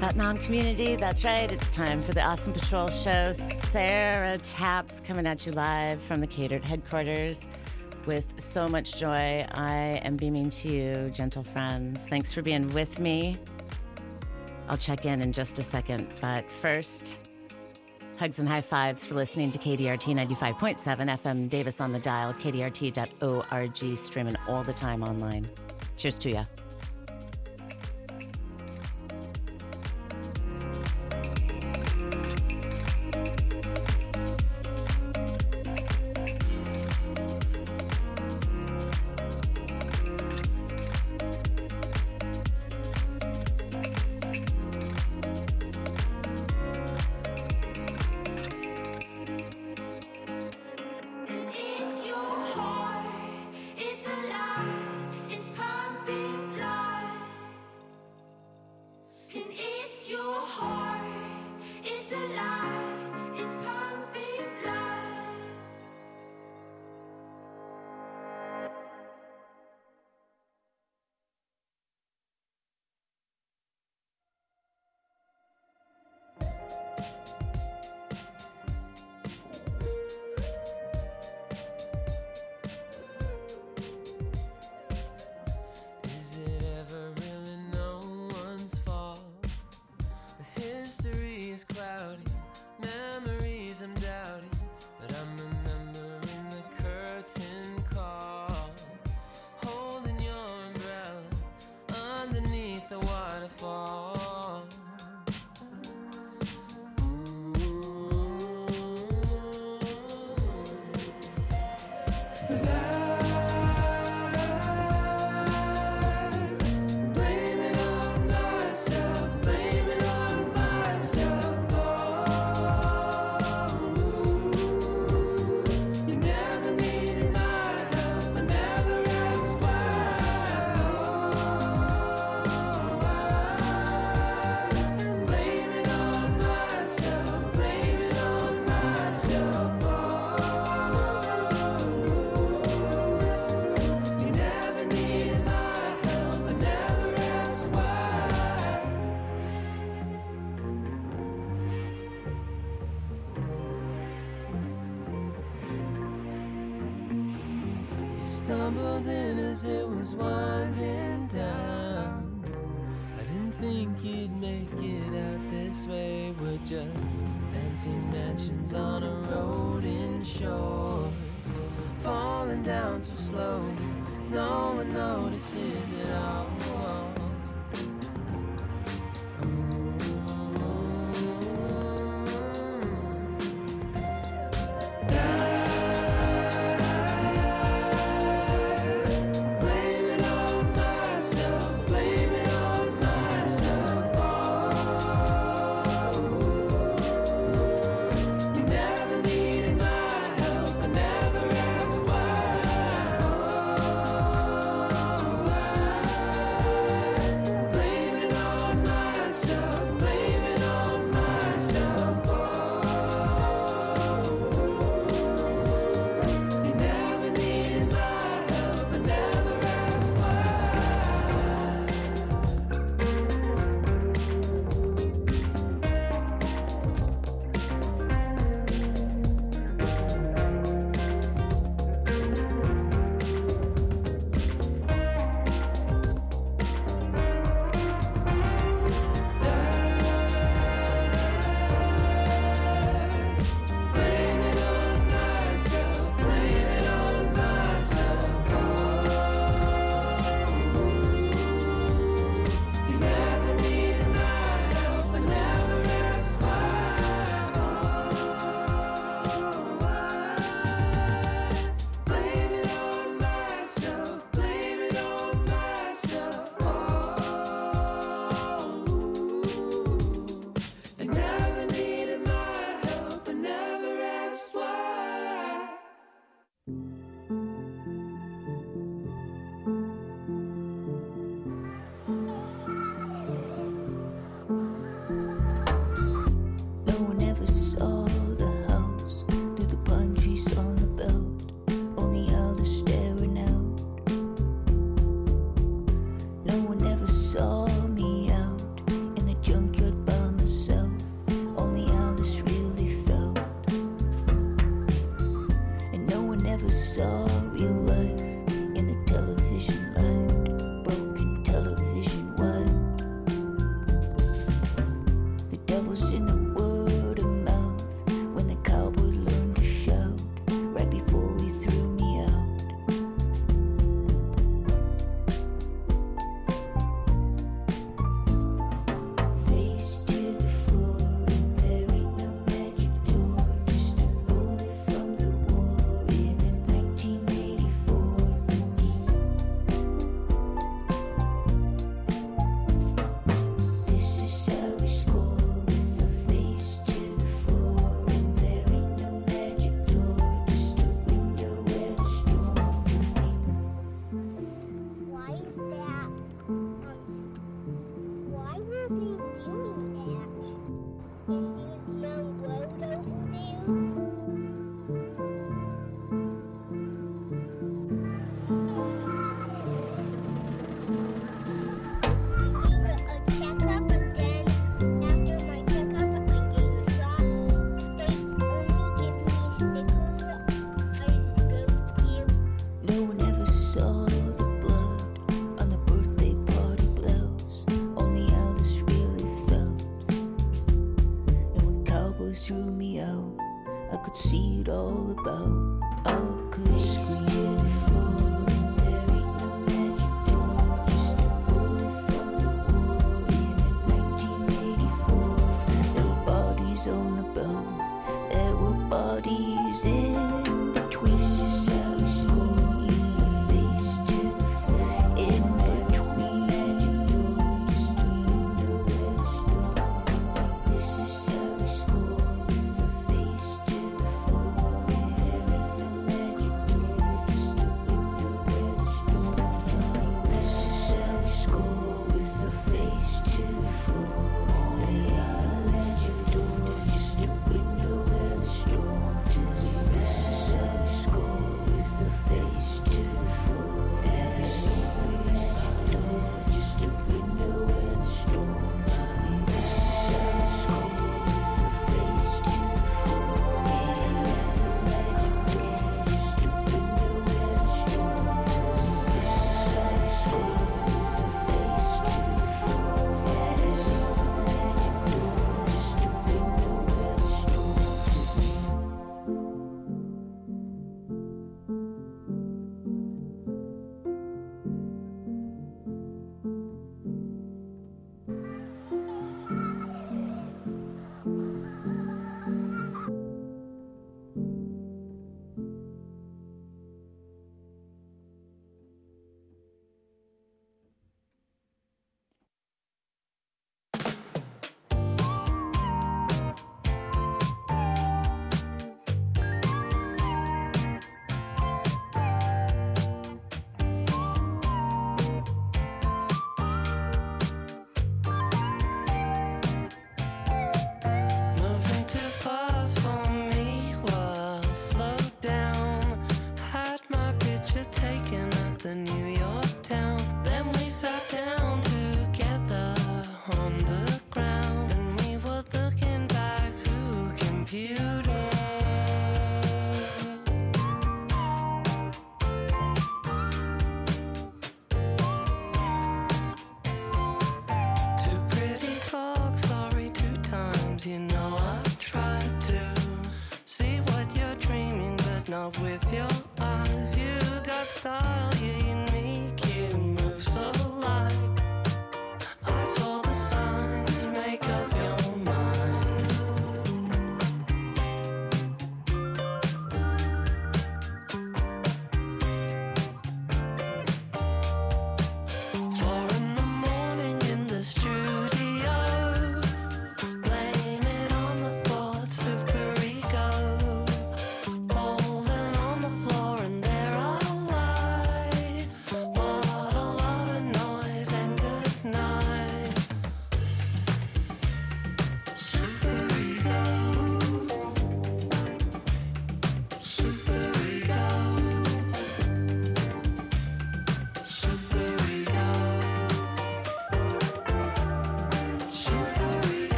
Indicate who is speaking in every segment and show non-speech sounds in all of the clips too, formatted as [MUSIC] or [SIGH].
Speaker 1: Satnam community. That's right. It's time for the Awesome Patrol show. Sarah Taps coming at you live from the catered headquarters with so much joy. I am beaming to you, gentle friends. Thanks for being with me. I'll check in in just a second, but first, hugs and high fives for listening to KDRT 95.7 FM Davis on the dial, kdrt.org, streaming all the time online. Cheers to ya.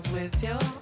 Speaker 2: with
Speaker 3: your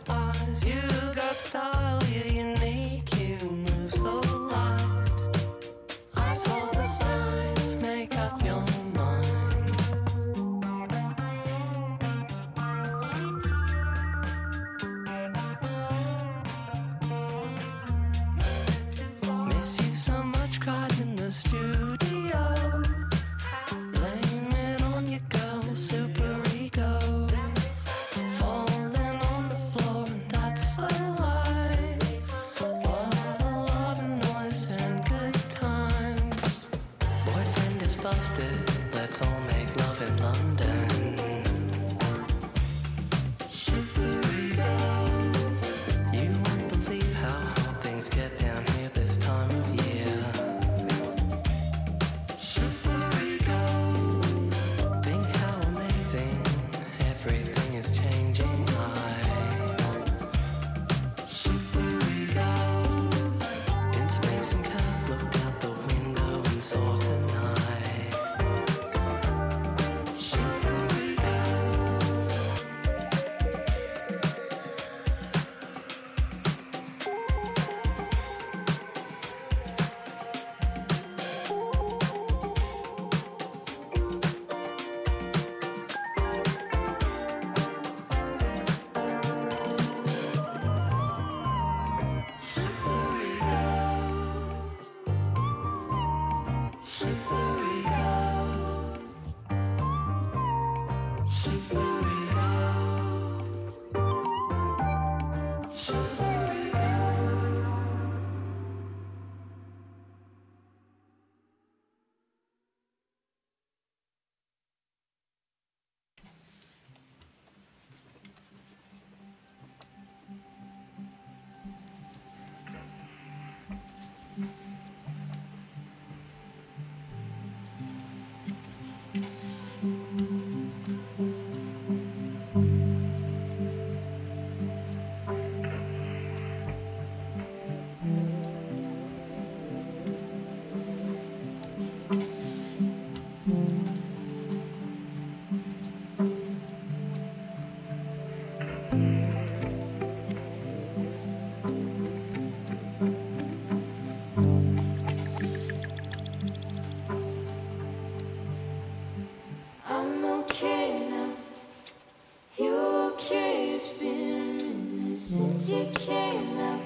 Speaker 4: since you came out.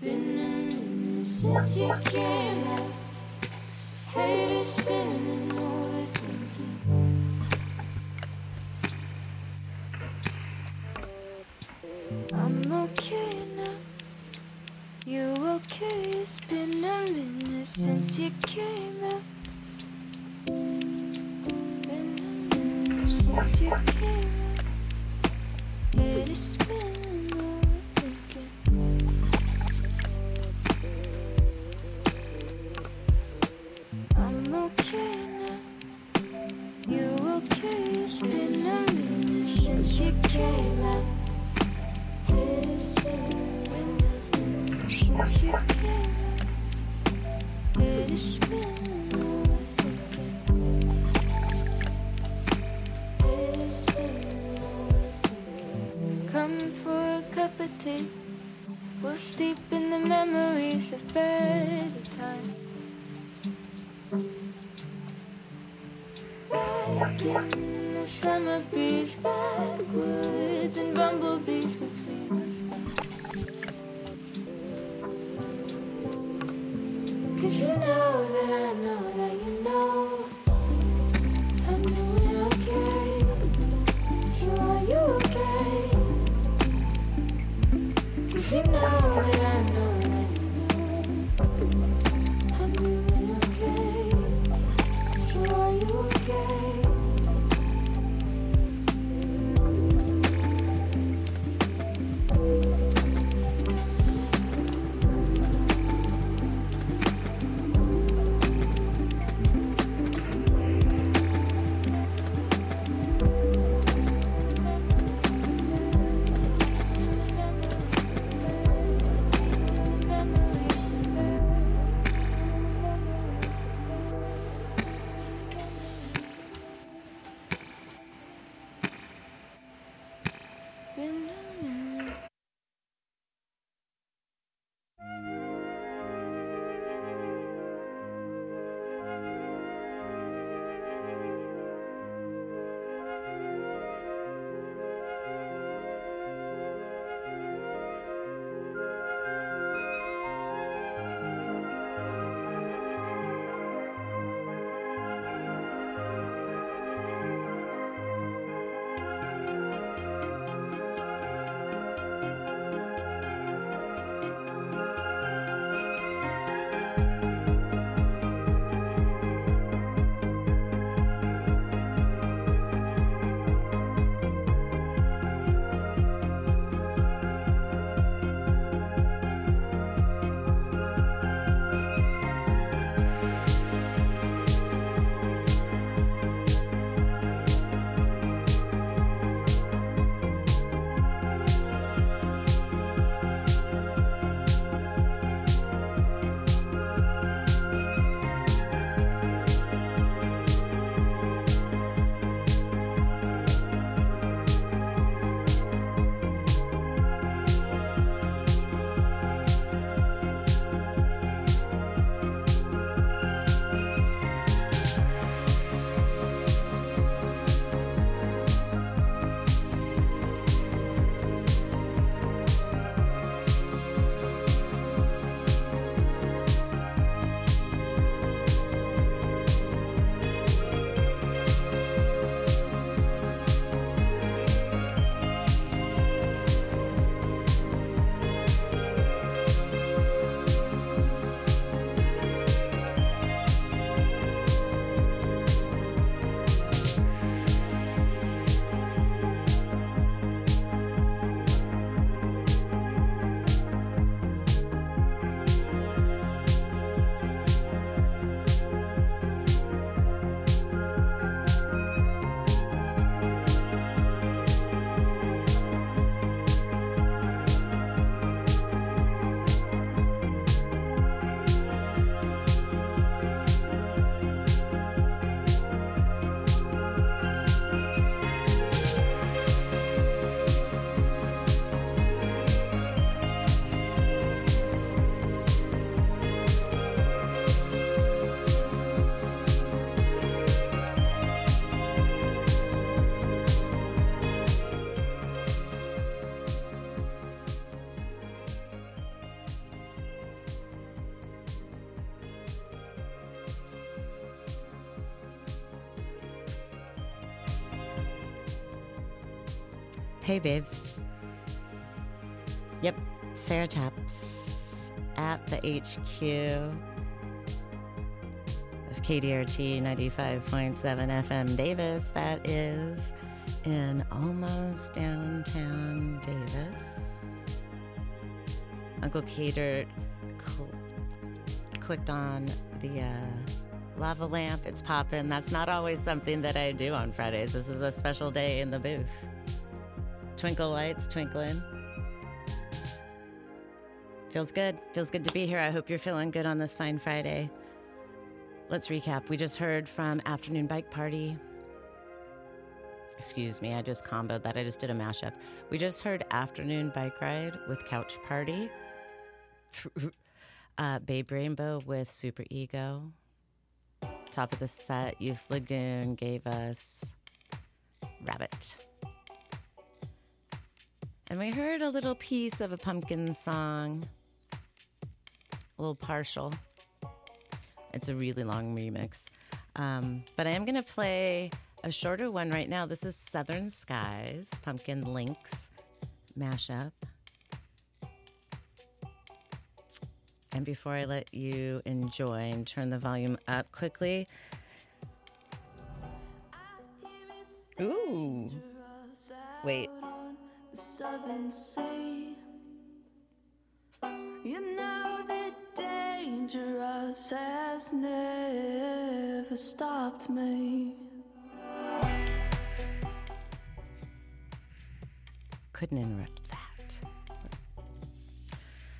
Speaker 4: Been a minute since you came out. Head is spinning, overthinking. I'm okay now. You okay? It's been a minute since you came out. Been a minute since you came space.
Speaker 5: Hey, babes. Yep, Sarah Taps at the HQ of KDRT 95.7 FM Davis. That is in almost downtown Davis. Uncle Cater cl- clicked on the uh, lava lamp. It's popping. That's not always something that I do on Fridays. This is a special day in the booth. Twinkle lights twinkling. Feels good. Feels good to be here. I hope you're feeling good on this fine Friday. Let's recap. We just heard from Afternoon Bike Party. Excuse me, I just comboed that. I just did a mashup. We just heard Afternoon Bike Ride with Couch Party. [LAUGHS] uh, Babe Rainbow with Super Ego. Top of the set, Youth Lagoon gave us Rabbit. And we heard a little piece of a pumpkin song, a little partial. It's a really long remix. Um, but I am going to play a shorter one right now. This is Southern Skies, Pumpkin Links mashup. And before I let you enjoy and turn the volume up quickly, ooh, wait.
Speaker 6: The southern sea. You know that dangerous has never stopped me.
Speaker 5: couldn't interrupt that.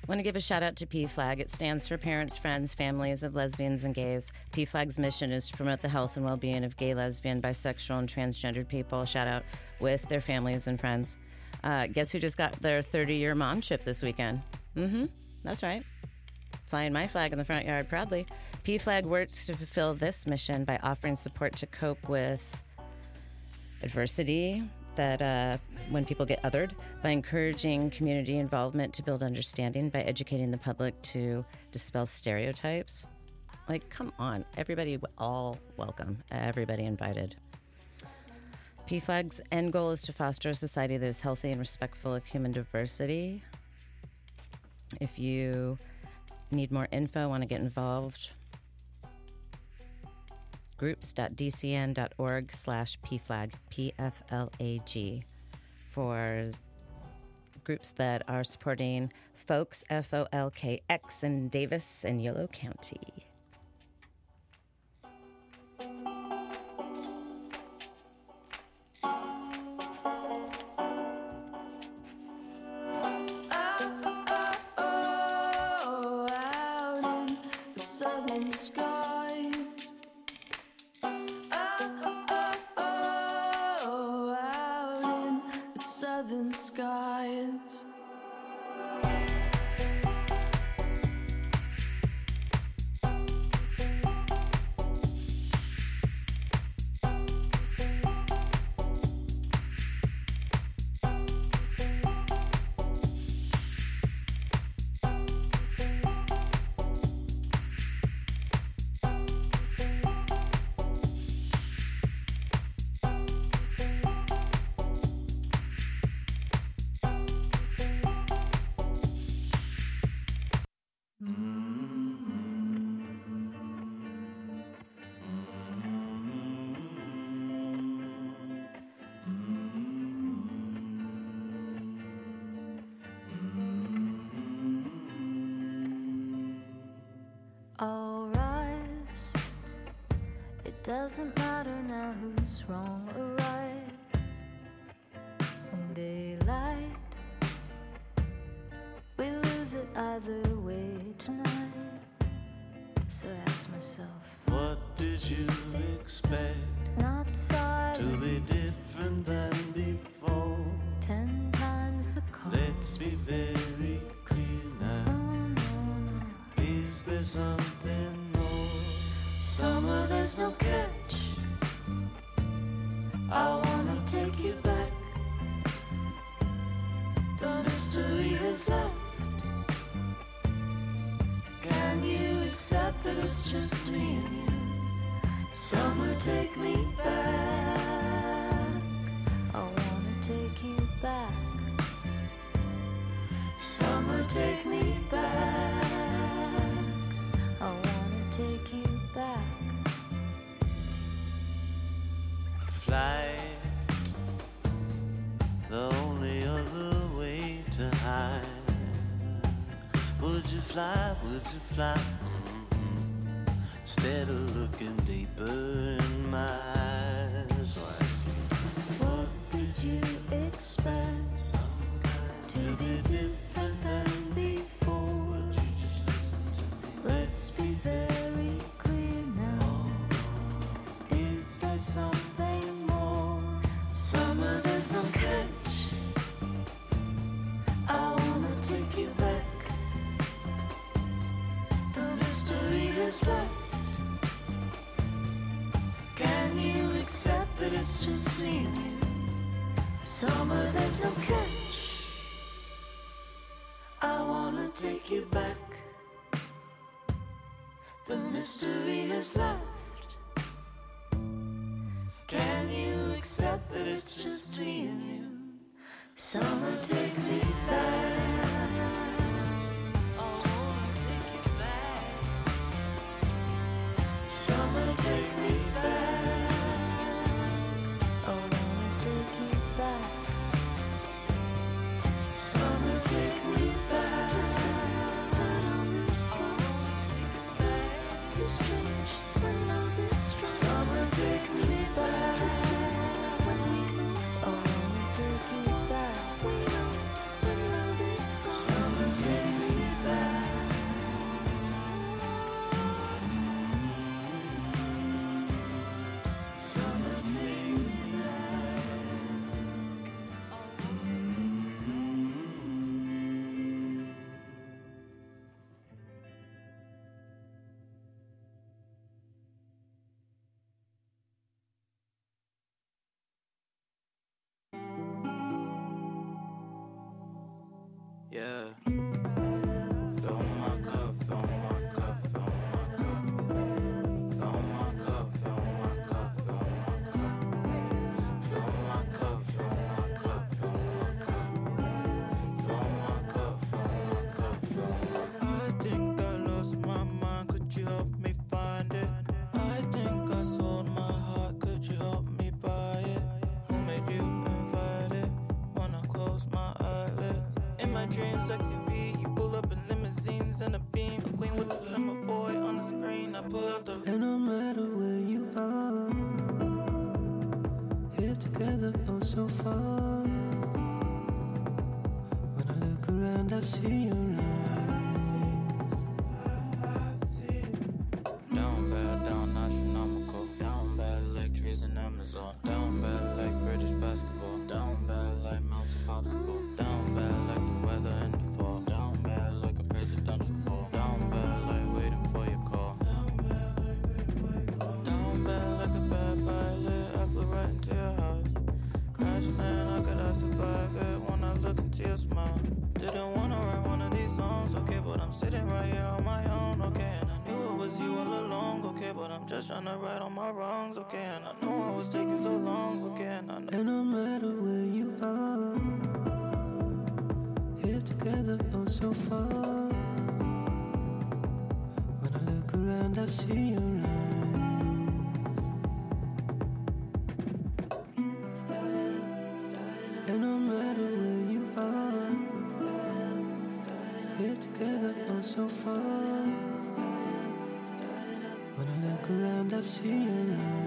Speaker 5: Want to give a shout out to PFLAG. It stands for Parents, Friends, Families of Lesbians and Gays. PFLAG's mission is to promote the health and well being of gay, lesbian, bisexual, and transgendered people. Shout out with their families and friends. Uh, guess who just got their 30 year mom chip this weekend? Mm hmm. That's right. Flying my flag in the front yard proudly. PFLAG works to fulfill this mission by offering support to cope with adversity that uh, when people get othered, by encouraging community involvement to build understanding, by educating the public to dispel stereotypes. Like, come on, everybody, all welcome, everybody invited. PFLAG's end goal is to foster a society that is healthy and respectful of human diversity. If you need more info, want to get involved, groups.dcn.org slash pflag, P-F-L-A-G, for groups that are supporting folks, F-O-L-K-X, in Davis and Yolo County.
Speaker 4: Doesn't matter now who's wrong
Speaker 7: it's just me and you? Summer, take me back.
Speaker 4: I wanna take you back.
Speaker 7: Summer, take me back.
Speaker 4: I wanna take you back.
Speaker 7: Flight, the only other way to hide. Would you fly? Would you fly? Of looking deeper in my eyes, so I you, what did you expect? To be different than before? Would you just listen to me?
Speaker 4: Let's be very clear now.
Speaker 7: Is there something more? Summer, there's no catch. I wanna take you back. The mystery is left. That it's just me and you? Summer, there's no catch. I wanna take you back. The mystery has left. Can you accept that it's just me and you? Summer, take me
Speaker 8: Yeah.
Speaker 3: See your eyes.
Speaker 8: Down bad, down astronomical. Down bad like trees in Amazon. Down bad like British basketball. Down bad like melted popsicle. Down bad like the weather in the fall. Down bad like a presidential call. Down bad like waiting for your call. Down bad like waiting for your call. Down bad like a bad pilot. I flew right into your house. Crash man, how could I survive it? look into your smile. Didn't wanna write one of these songs, okay, but I'm sitting right here on my own, okay. And I knew it was you all along, okay, but I'm just trying to right all my wrongs, okay. And I know I was taking so long, okay. And I know.
Speaker 3: And no matter where you are, here together, oh, so far. When I look around, I see you around. so far. When I look around, I see
Speaker 9: it.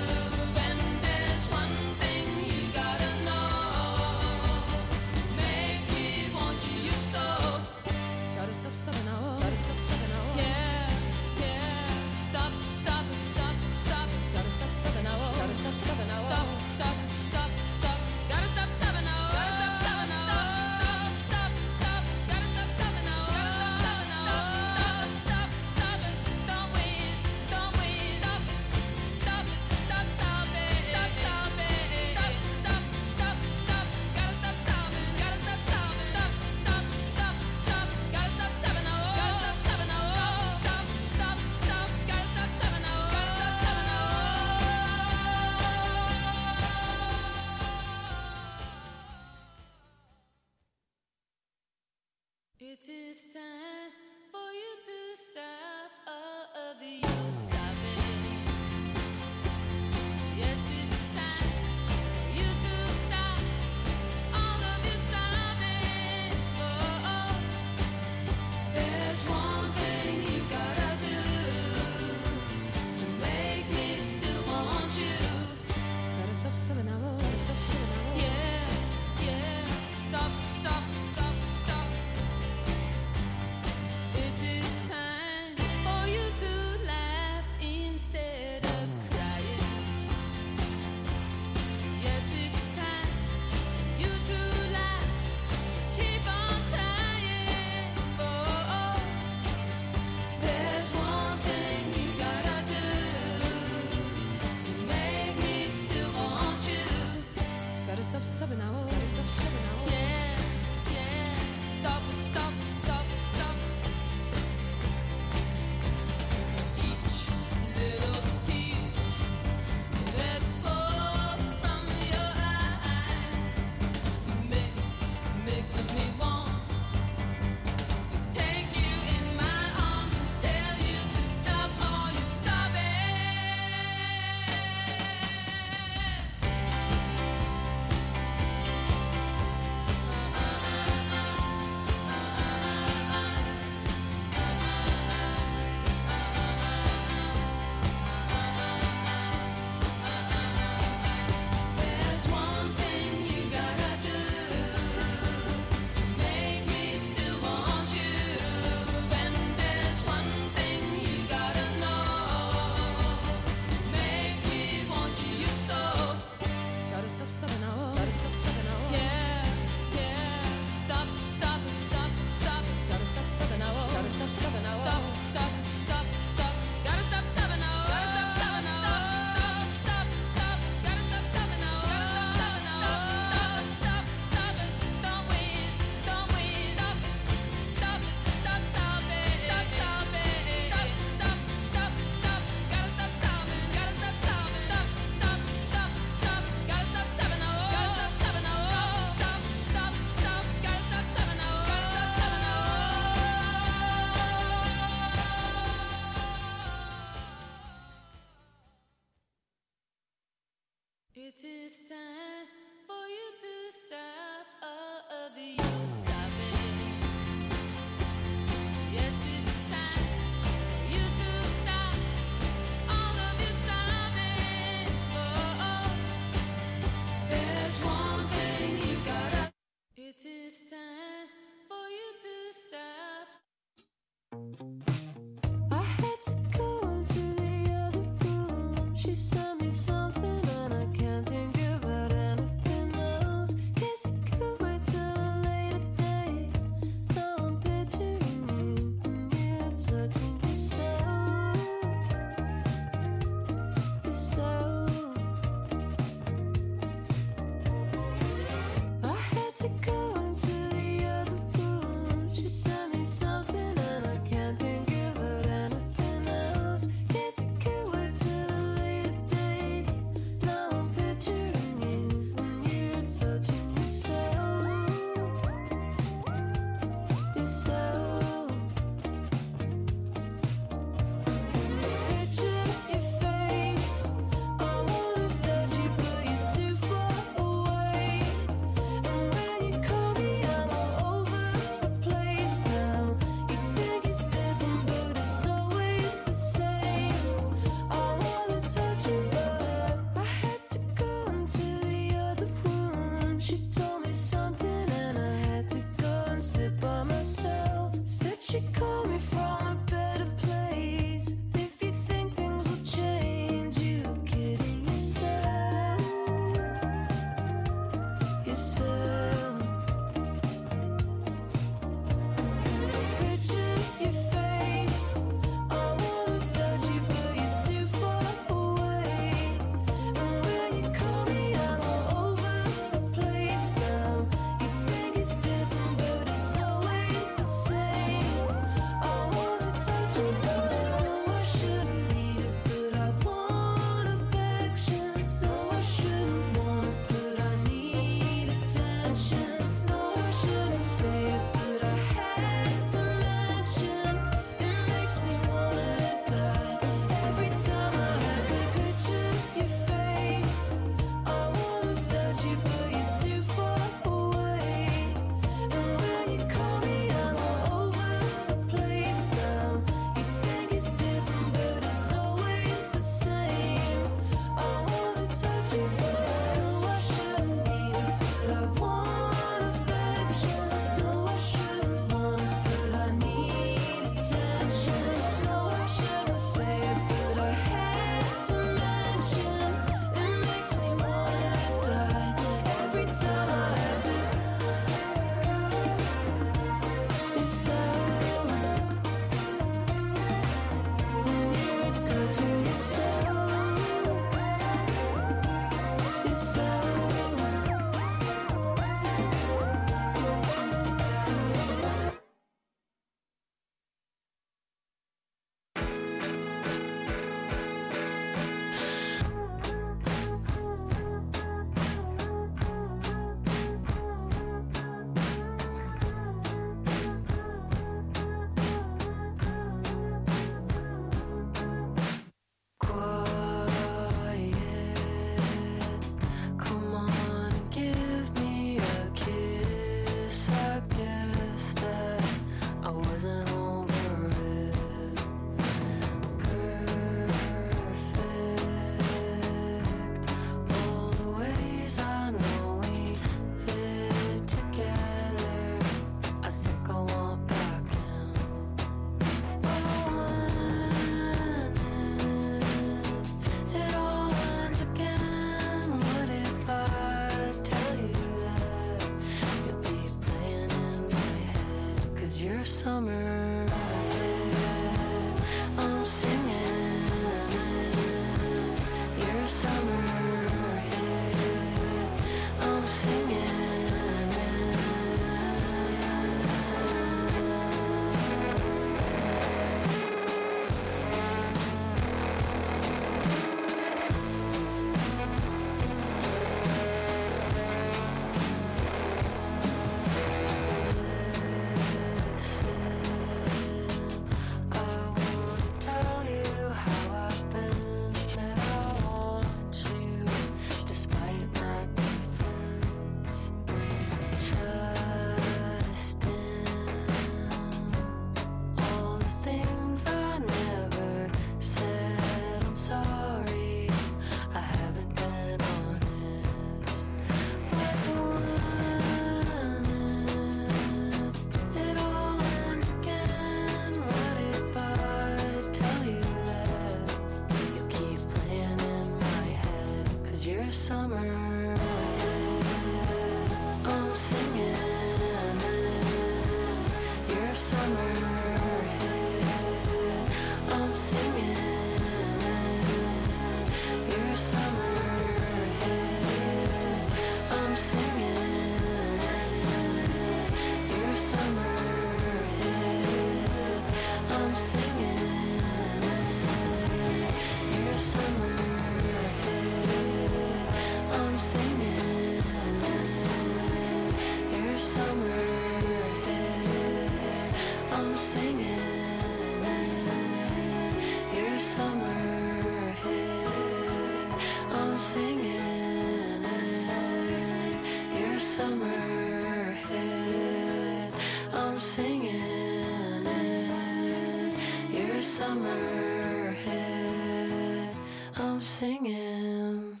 Speaker 6: Singing.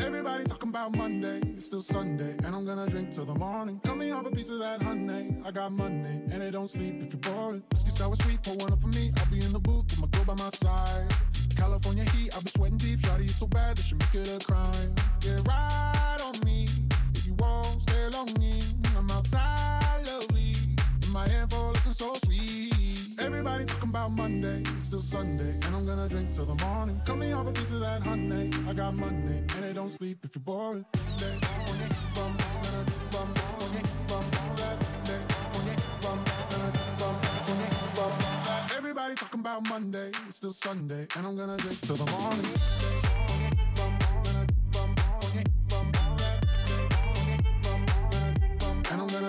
Speaker 10: Everybody talking about Monday, it's still Sunday, and I'm gonna drink till the morning. Cut me off a piece of that honey, I got money, and they don't sleep if you're bored. Whiskey sour sweet, pour one up for me. I'll be in the booth with my girl by my side. California heat, I'll be sweating deep. Shawty, you so bad that she make it a crime. Yeah, ride on me won't stay long. In. I'm outside, lovely, in my hand for looking so sweet. Everybody talking about Monday, it's still Sunday, and I'm gonna drink till the morning. Cut me off a piece of that honey, I got money, and they don't sleep if you're bored. Everybody talking about Monday, it's still Sunday, and I'm gonna drink till the morning.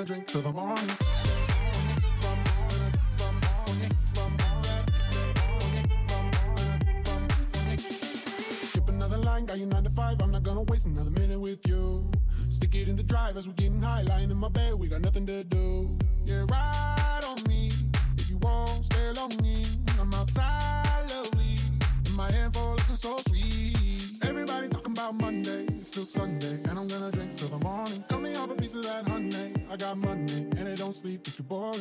Speaker 10: Gonna drink till the morning. Skip another line, got you nine to five. I'm not gonna waste another minute with you. Stick it in the drive as we're getting high, lying in my bed. We got nothing to do. Yeah, ride on me if you won't stay long. In. I'm outside, lovely, in my hand for looking so sweet. Everybody talking about Monday, it's still Sunday, and I'm gonna drink till the morning. Cut me off a piece of that honey, I got money, and they don't sleep if you're bored.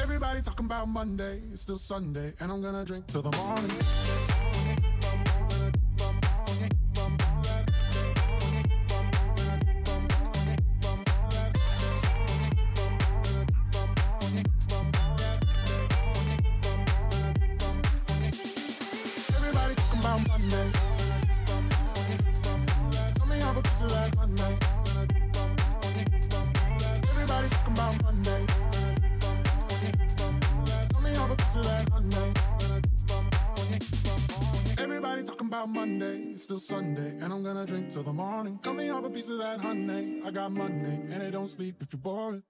Speaker 10: Everybody talking about Monday, it's still Sunday, and I'm gonna drink till the morning. Till the morning. Cut me off a piece of that honey, I got money, and they don't sleep if you're bored.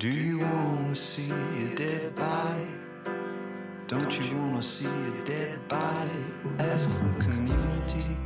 Speaker 11: Do you wanna see a dead body? Don't you wanna see a dead body? Ask the community.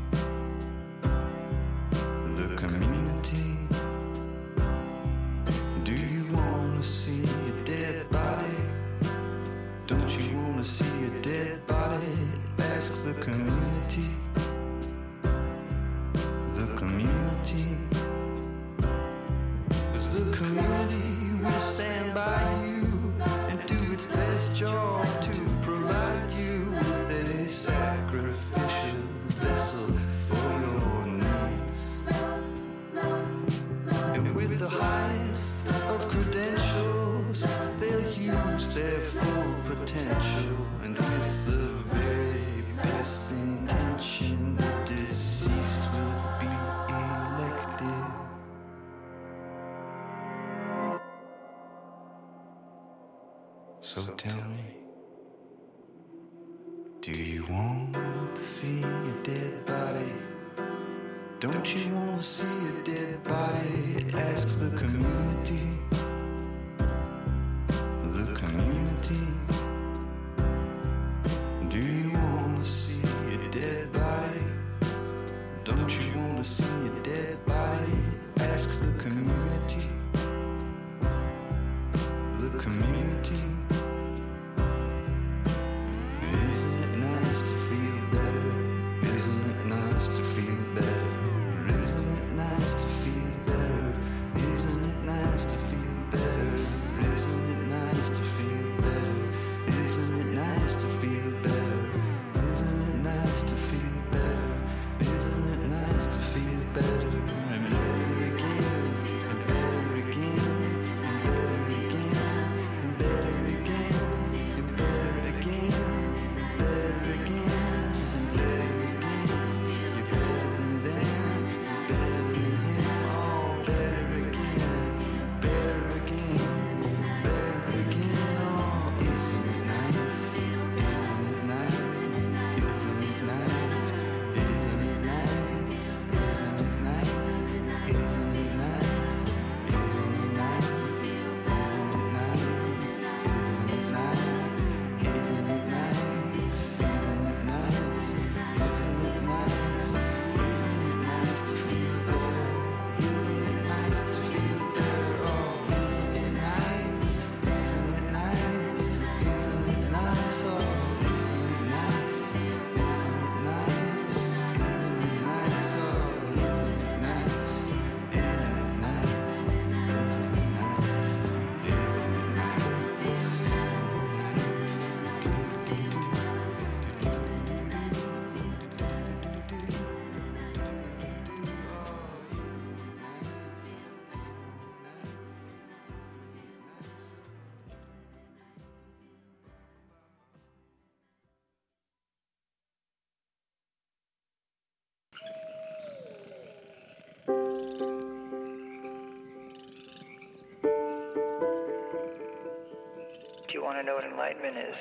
Speaker 11: want to
Speaker 12: know what enlightenment is,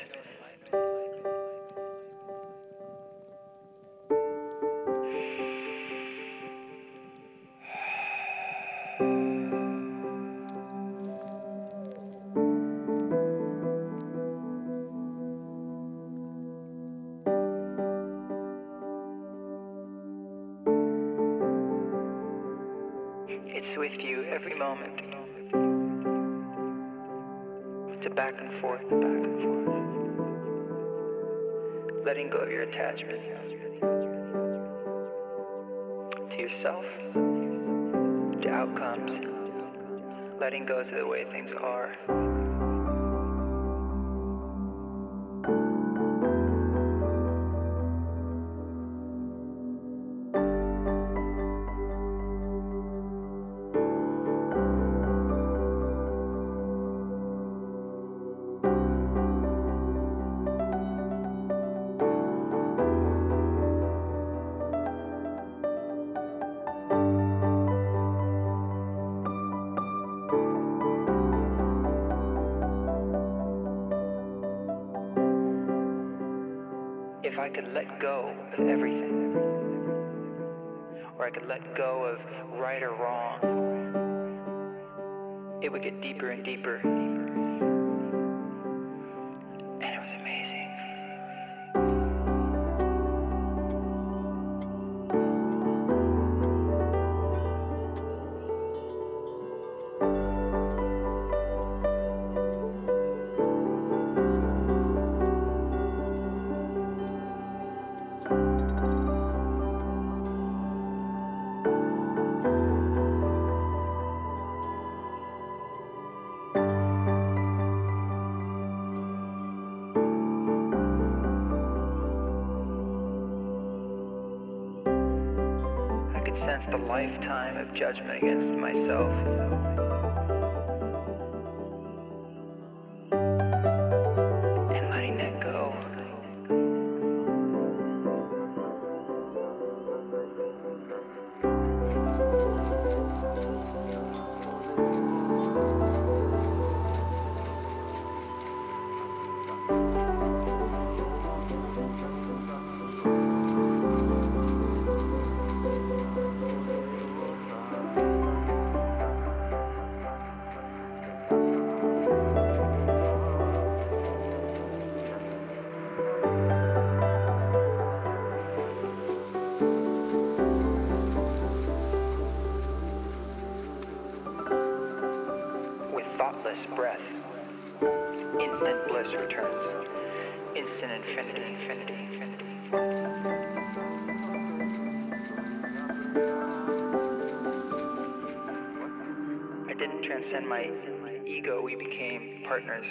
Speaker 12: everything goes the way things are. I could let go of everything, or I could let go of right or wrong, it would get deeper and deeper. And deeper. judgment against I didn't transcend my ego, we became partners.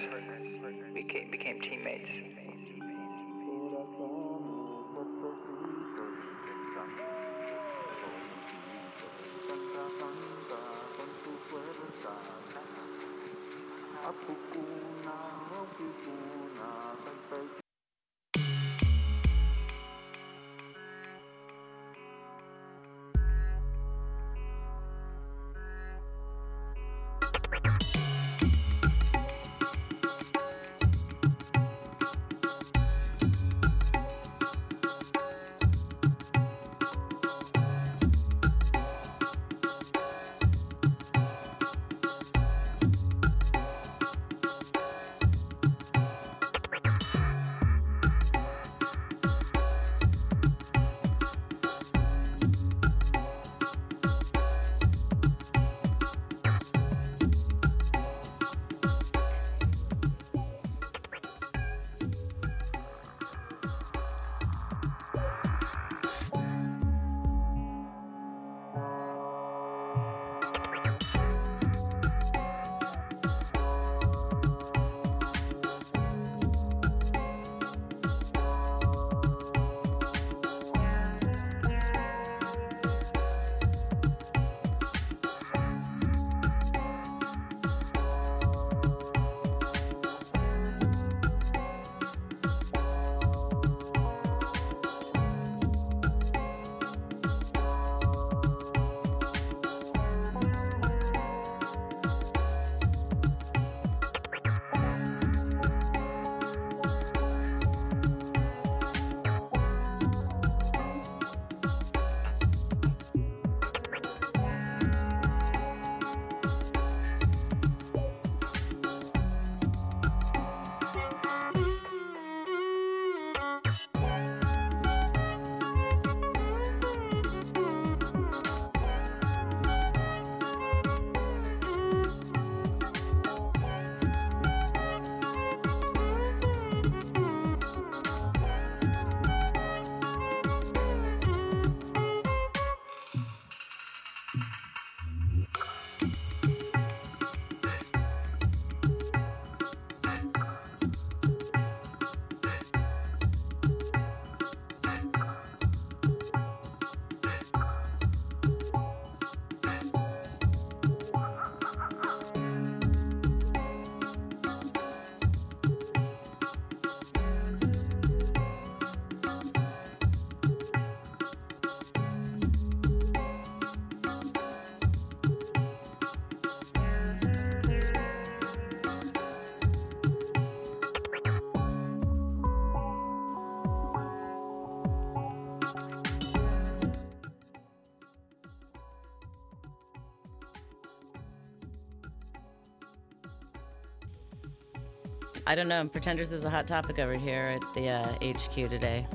Speaker 5: I don't know. Pretenders is a hot topic over here at the uh, HQ today.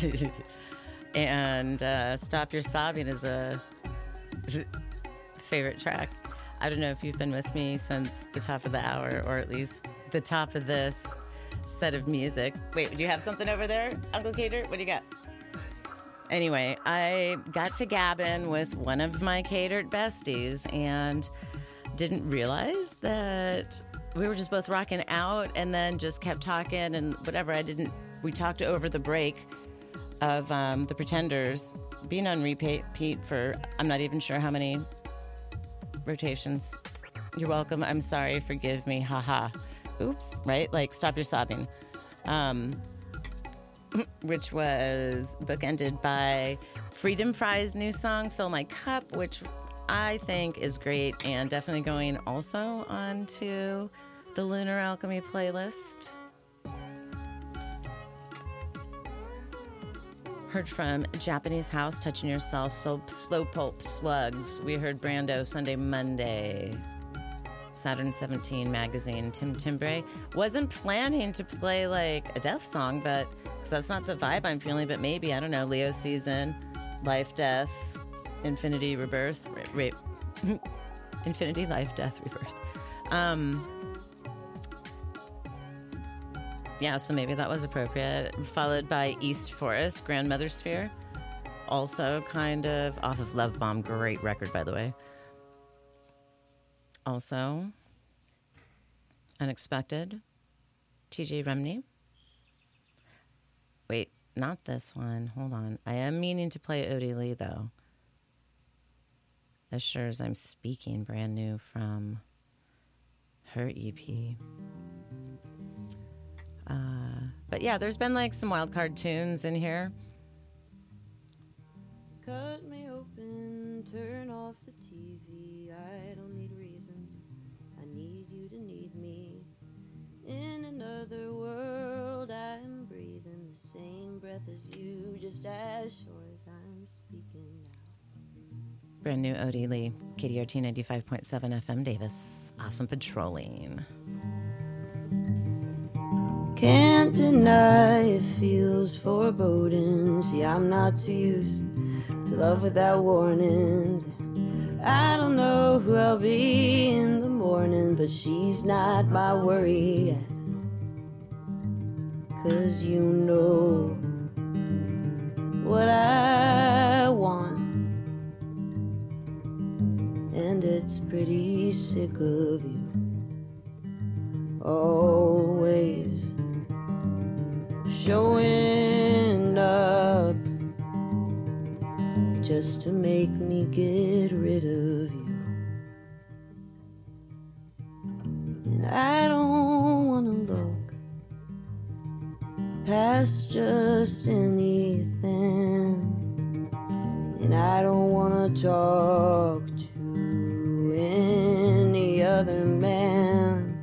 Speaker 5: [SIGHS] and uh, Stop Your Sobbing is a favorite track. I don't know if you've been with me since the top of the hour, or at least the top of this set of music. Wait, do you have something over there, Uncle Cater? What do you got? Anyway, I got to gabbing with one of my catered besties and didn't realize that we were just both rocking out and then just kept talking and whatever. I didn't, we talked over the break of um, the Pretenders being on repeat for I'm not even sure how many rotations. You're welcome. I'm sorry. Forgive me. Haha. Oops. Right? Like, stop your sobbing. Um, [CLEARS THROAT] which was bookended by Freedom Fry's new song, Fill My Cup, which I think is great and definitely going also onto the Lunar Alchemy playlist. Heard from Japanese House, Touching Yourself, so Slow Pulp Slugs. We heard Brando Sunday, Monday. Saturn 17 magazine, Tim Timbre. Wasn't planning to play like a death song, but because that's not the vibe I'm feeling, but maybe, I don't know, Leo season, life, death, infinity, rebirth, rape, [LAUGHS] infinity, life, death, rebirth. Um, yeah, so maybe that was appropriate. Followed by East Forest, Grandmother Sphere. Also kind of off of Love Bomb. Great record, by the way. Also, Unexpected, TJ Remney. Wait, not this one. Hold on. I am meaning to play Odie Leigh, though. As sure as I'm speaking, brand new from her EP. Uh, but yeah, there's been like some wild card tunes in here.
Speaker 13: Cut me open, turn off the TV. I don't need reasons. I need you to need me. In another world, I'm breathing the same breath as you, just as
Speaker 5: Brand new Odie Leigh, KDRT 95.7 FM Davis. Awesome patrolling.
Speaker 13: Can't deny it feels foreboding. See, I'm not too used to love without warnings. I don't know who I'll be in the morning, but she's not my worry. Cause you know what I want, and it's pretty sick of you. Always showing up just to make me get rid of you. And I don't wanna look past just anything. And I don't talk to any other man.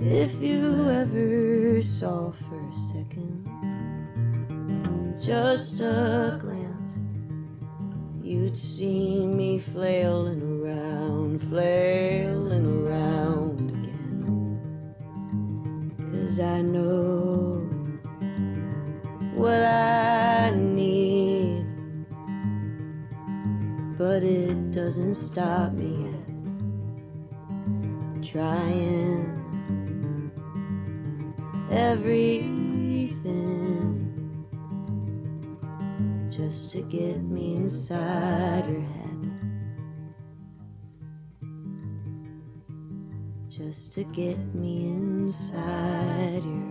Speaker 13: If you ever saw for a second, just a glance, you'd see me flailing around, flailing around again. Cause I know what I need, but it doesn't stop me. Trying everything just to get me inside her head. Just to get me inside your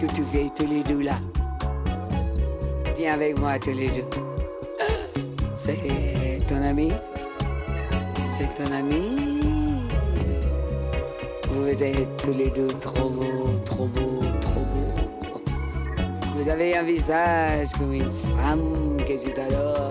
Speaker 14: que tu vieilles tous les deux là. Viens avec moi tous les deux. [GASPS] C'est ton ami. C'est ton ami. Vous êtes tous les deux trop beaux, trop beaux, trop beaux. Vous avez un visage comme une femme que je t'adore.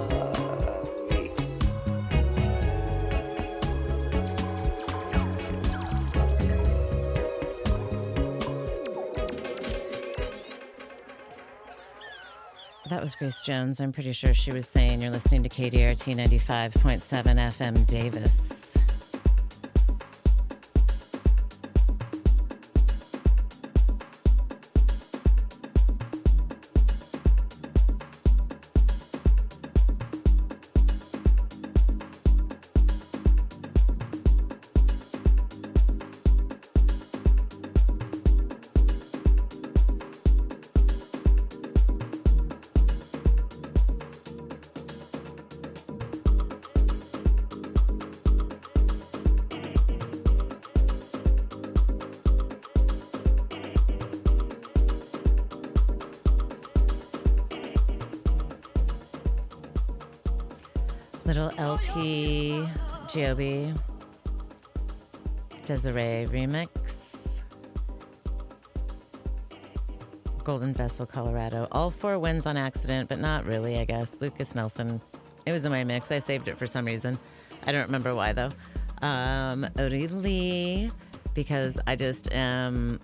Speaker 5: That was Grace Jones. I'm pretty sure she was saying you're listening to KDRT 95.7 FM Davis. Desiree remix. Golden Vessel, Colorado. All four wins on accident, but not really, I guess. Lukas Nelson. It was in my mix. I saved it for some reason. I don't remember why, though. Um, Lee, because I just am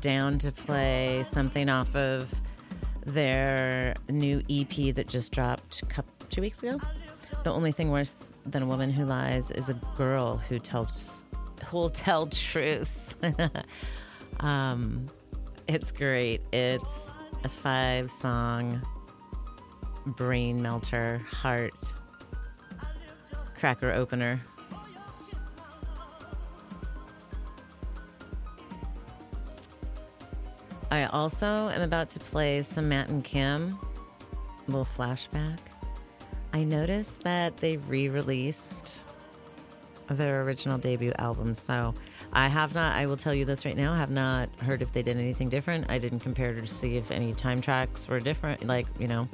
Speaker 5: down to play something off of their new EP that just dropped two weeks ago. The only thing worse than a woman who lies is a girl who tells who'll tell truths. [LAUGHS] um, it's great. It's a five song brain melter, heart cracker opener. I also am about to play some Matt and Kim, little flashback. I noticed that they re released their original debut album. So I have not, I will tell you this right now, have not heard if they did anything different. I didn't compare to see if any time tracks were different, like, you know,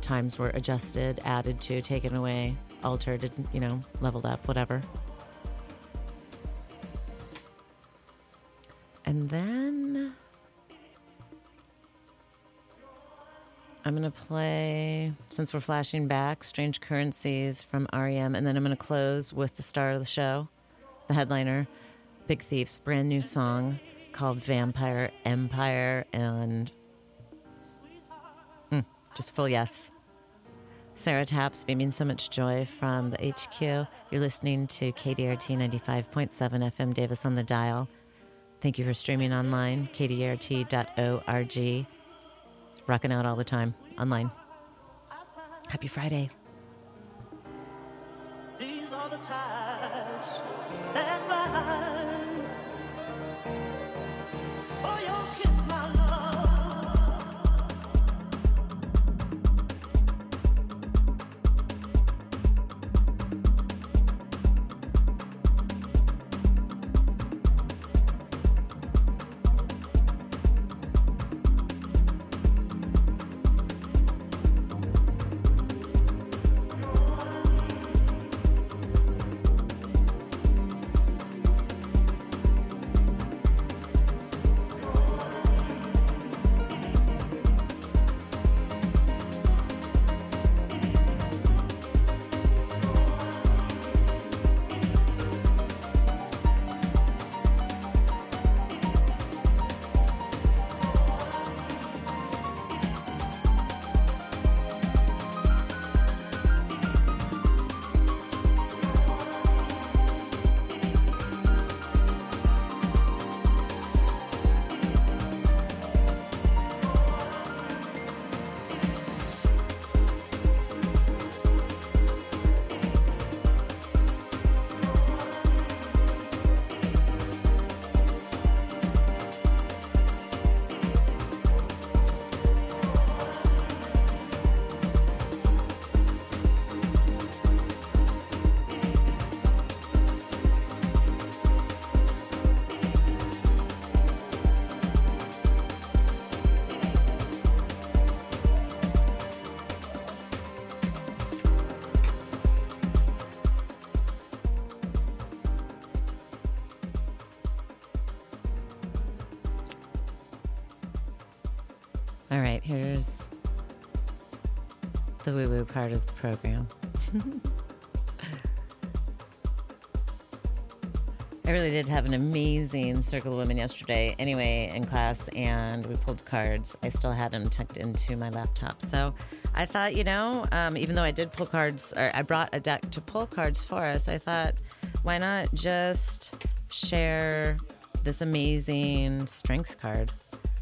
Speaker 5: times were adjusted, added to, taken away, altered, you know, leveled up, whatever. And then I'm going to play, since we're flashing back, Strange Currencies from REM. And then I'm going to close with the star of the show, the headliner, Big Thief's brand new song called Vampire Empire. And mm, just full yes. Sarah Taps beaming so much joy from the HQ. You're listening to KDRT 95.7 FM Davis on the dial. Thank you for streaming online, kdrt.org. Rocking out all the time online. Happy Friday. Part of the program. [LAUGHS] I really did have an amazing circle of women yesterday, anyway, in class, and we pulled cards. I still had them tucked into my laptop. So I thought, you know, um, even though I did pull cards, or I brought a deck to pull cards for us, I thought, why not just share this amazing strength card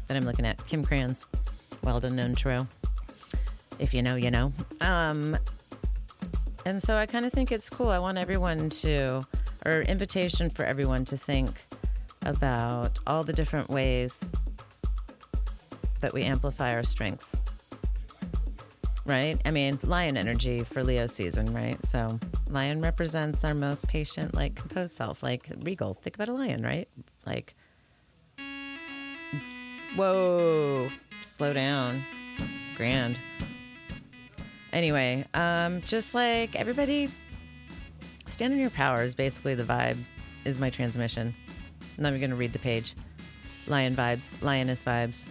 Speaker 5: that I'm looking at? Kim Krans, well done, known true. If you know, you know. Um, and so I kind of think it's cool. I want everyone to, or invitation for everyone to think about all the different ways that we amplify our strengths. Right? I mean, lion energy for Leo season, right? So, lion represents our most patient, like composed self, like regal. Think about a lion, right? Like, whoa, slow down, grand.
Speaker 15: Anyway, um, just like everybody, stand in your power is basically the vibe, is my transmission. and I'm going to read the page. Lion vibes, lioness vibes.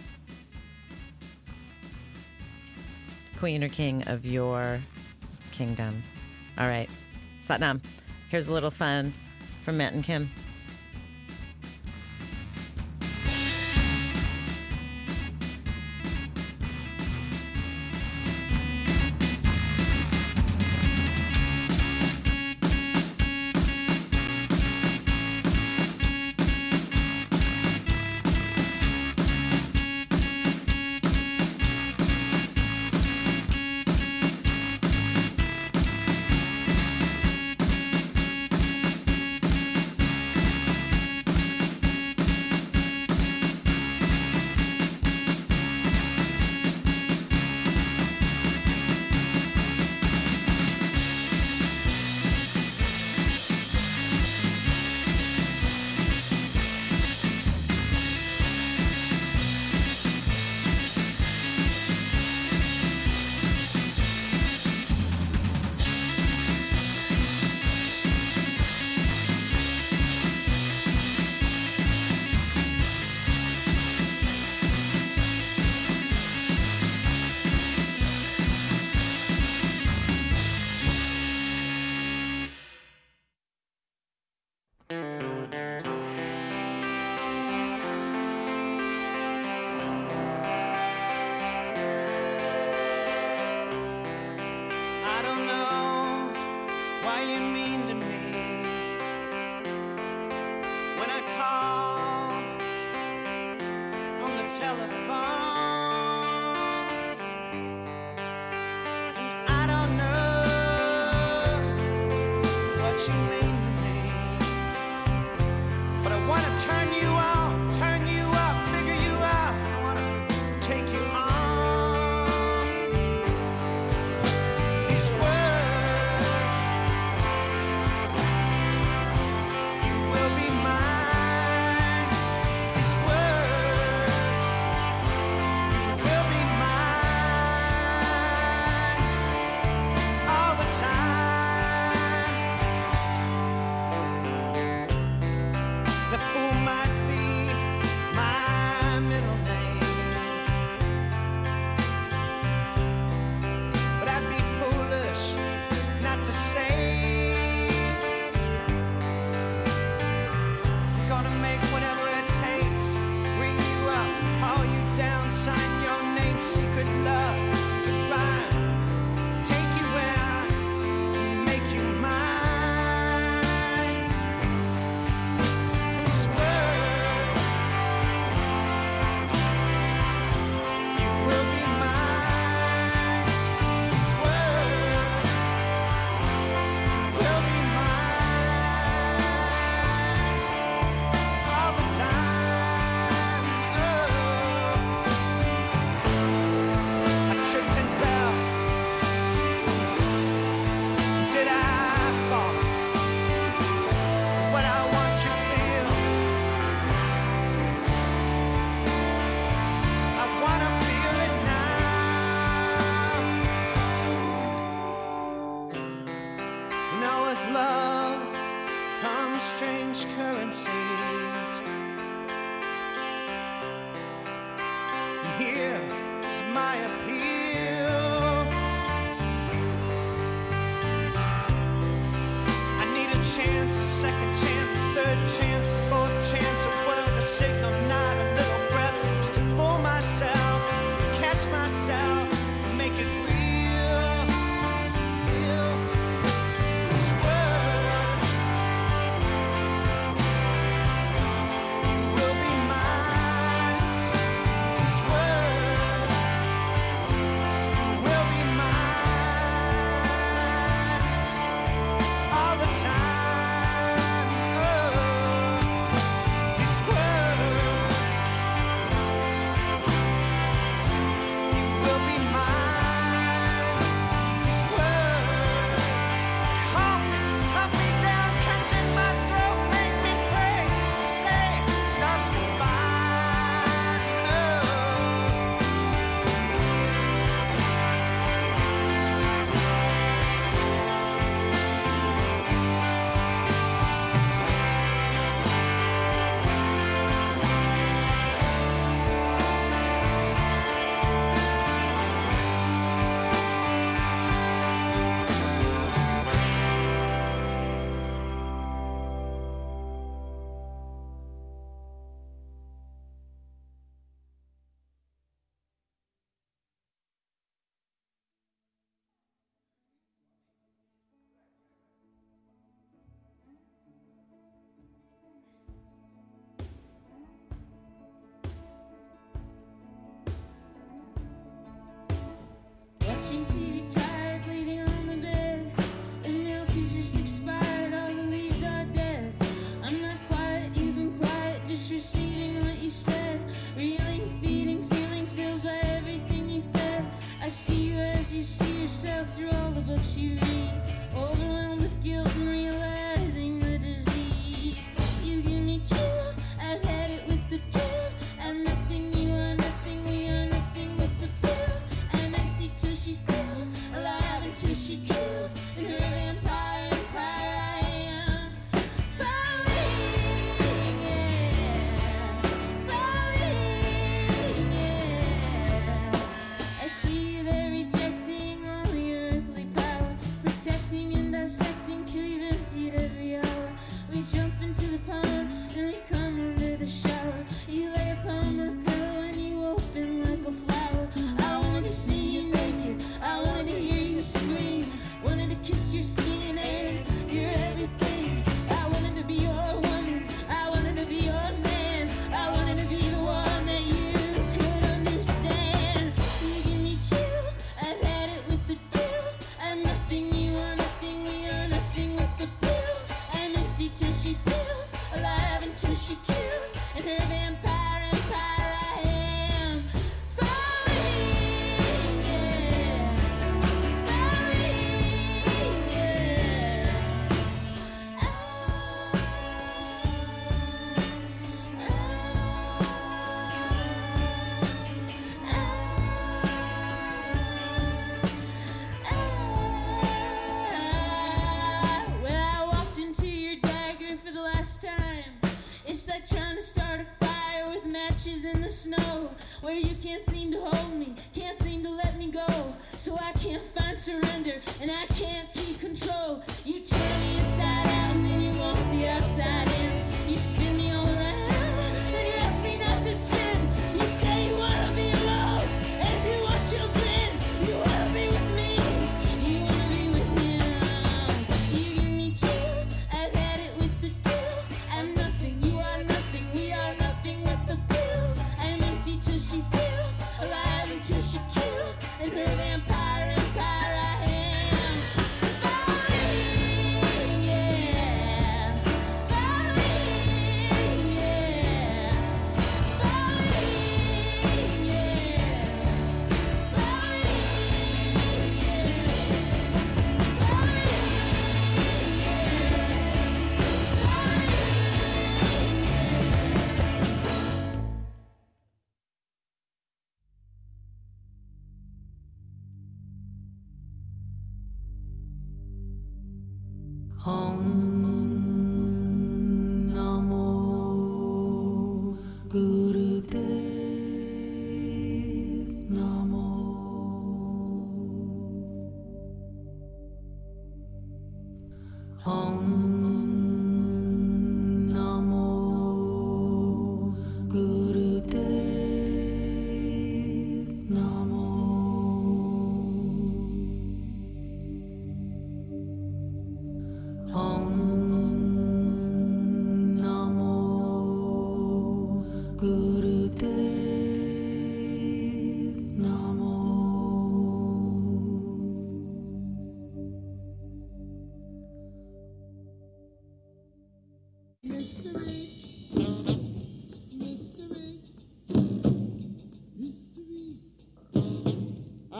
Speaker 15: Queen or king of your kingdom. All right, Satnam, here's a little fun from Matt and Kim.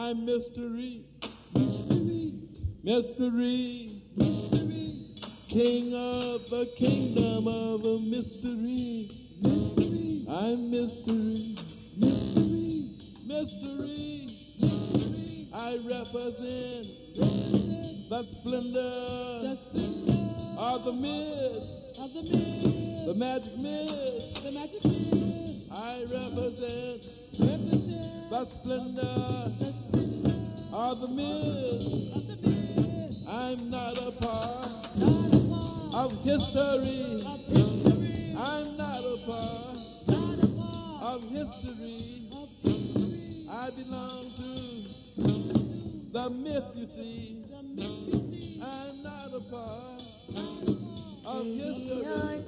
Speaker 16: my
Speaker 17: mystery. Mystery. Mystery. Mystery. King of the kingdom of a mystery. Mystery. I'm mystery. Mystery. Mystery. Mystery. I represent, represent the splendor. The splendor. Of the myth. Of the myth. The magic myth. The magic myth. I represent. Represent. The splendor of the myth. I'm not a part of history. I'm not a part of history. I belong to the myth, you see. I'm not a part of history.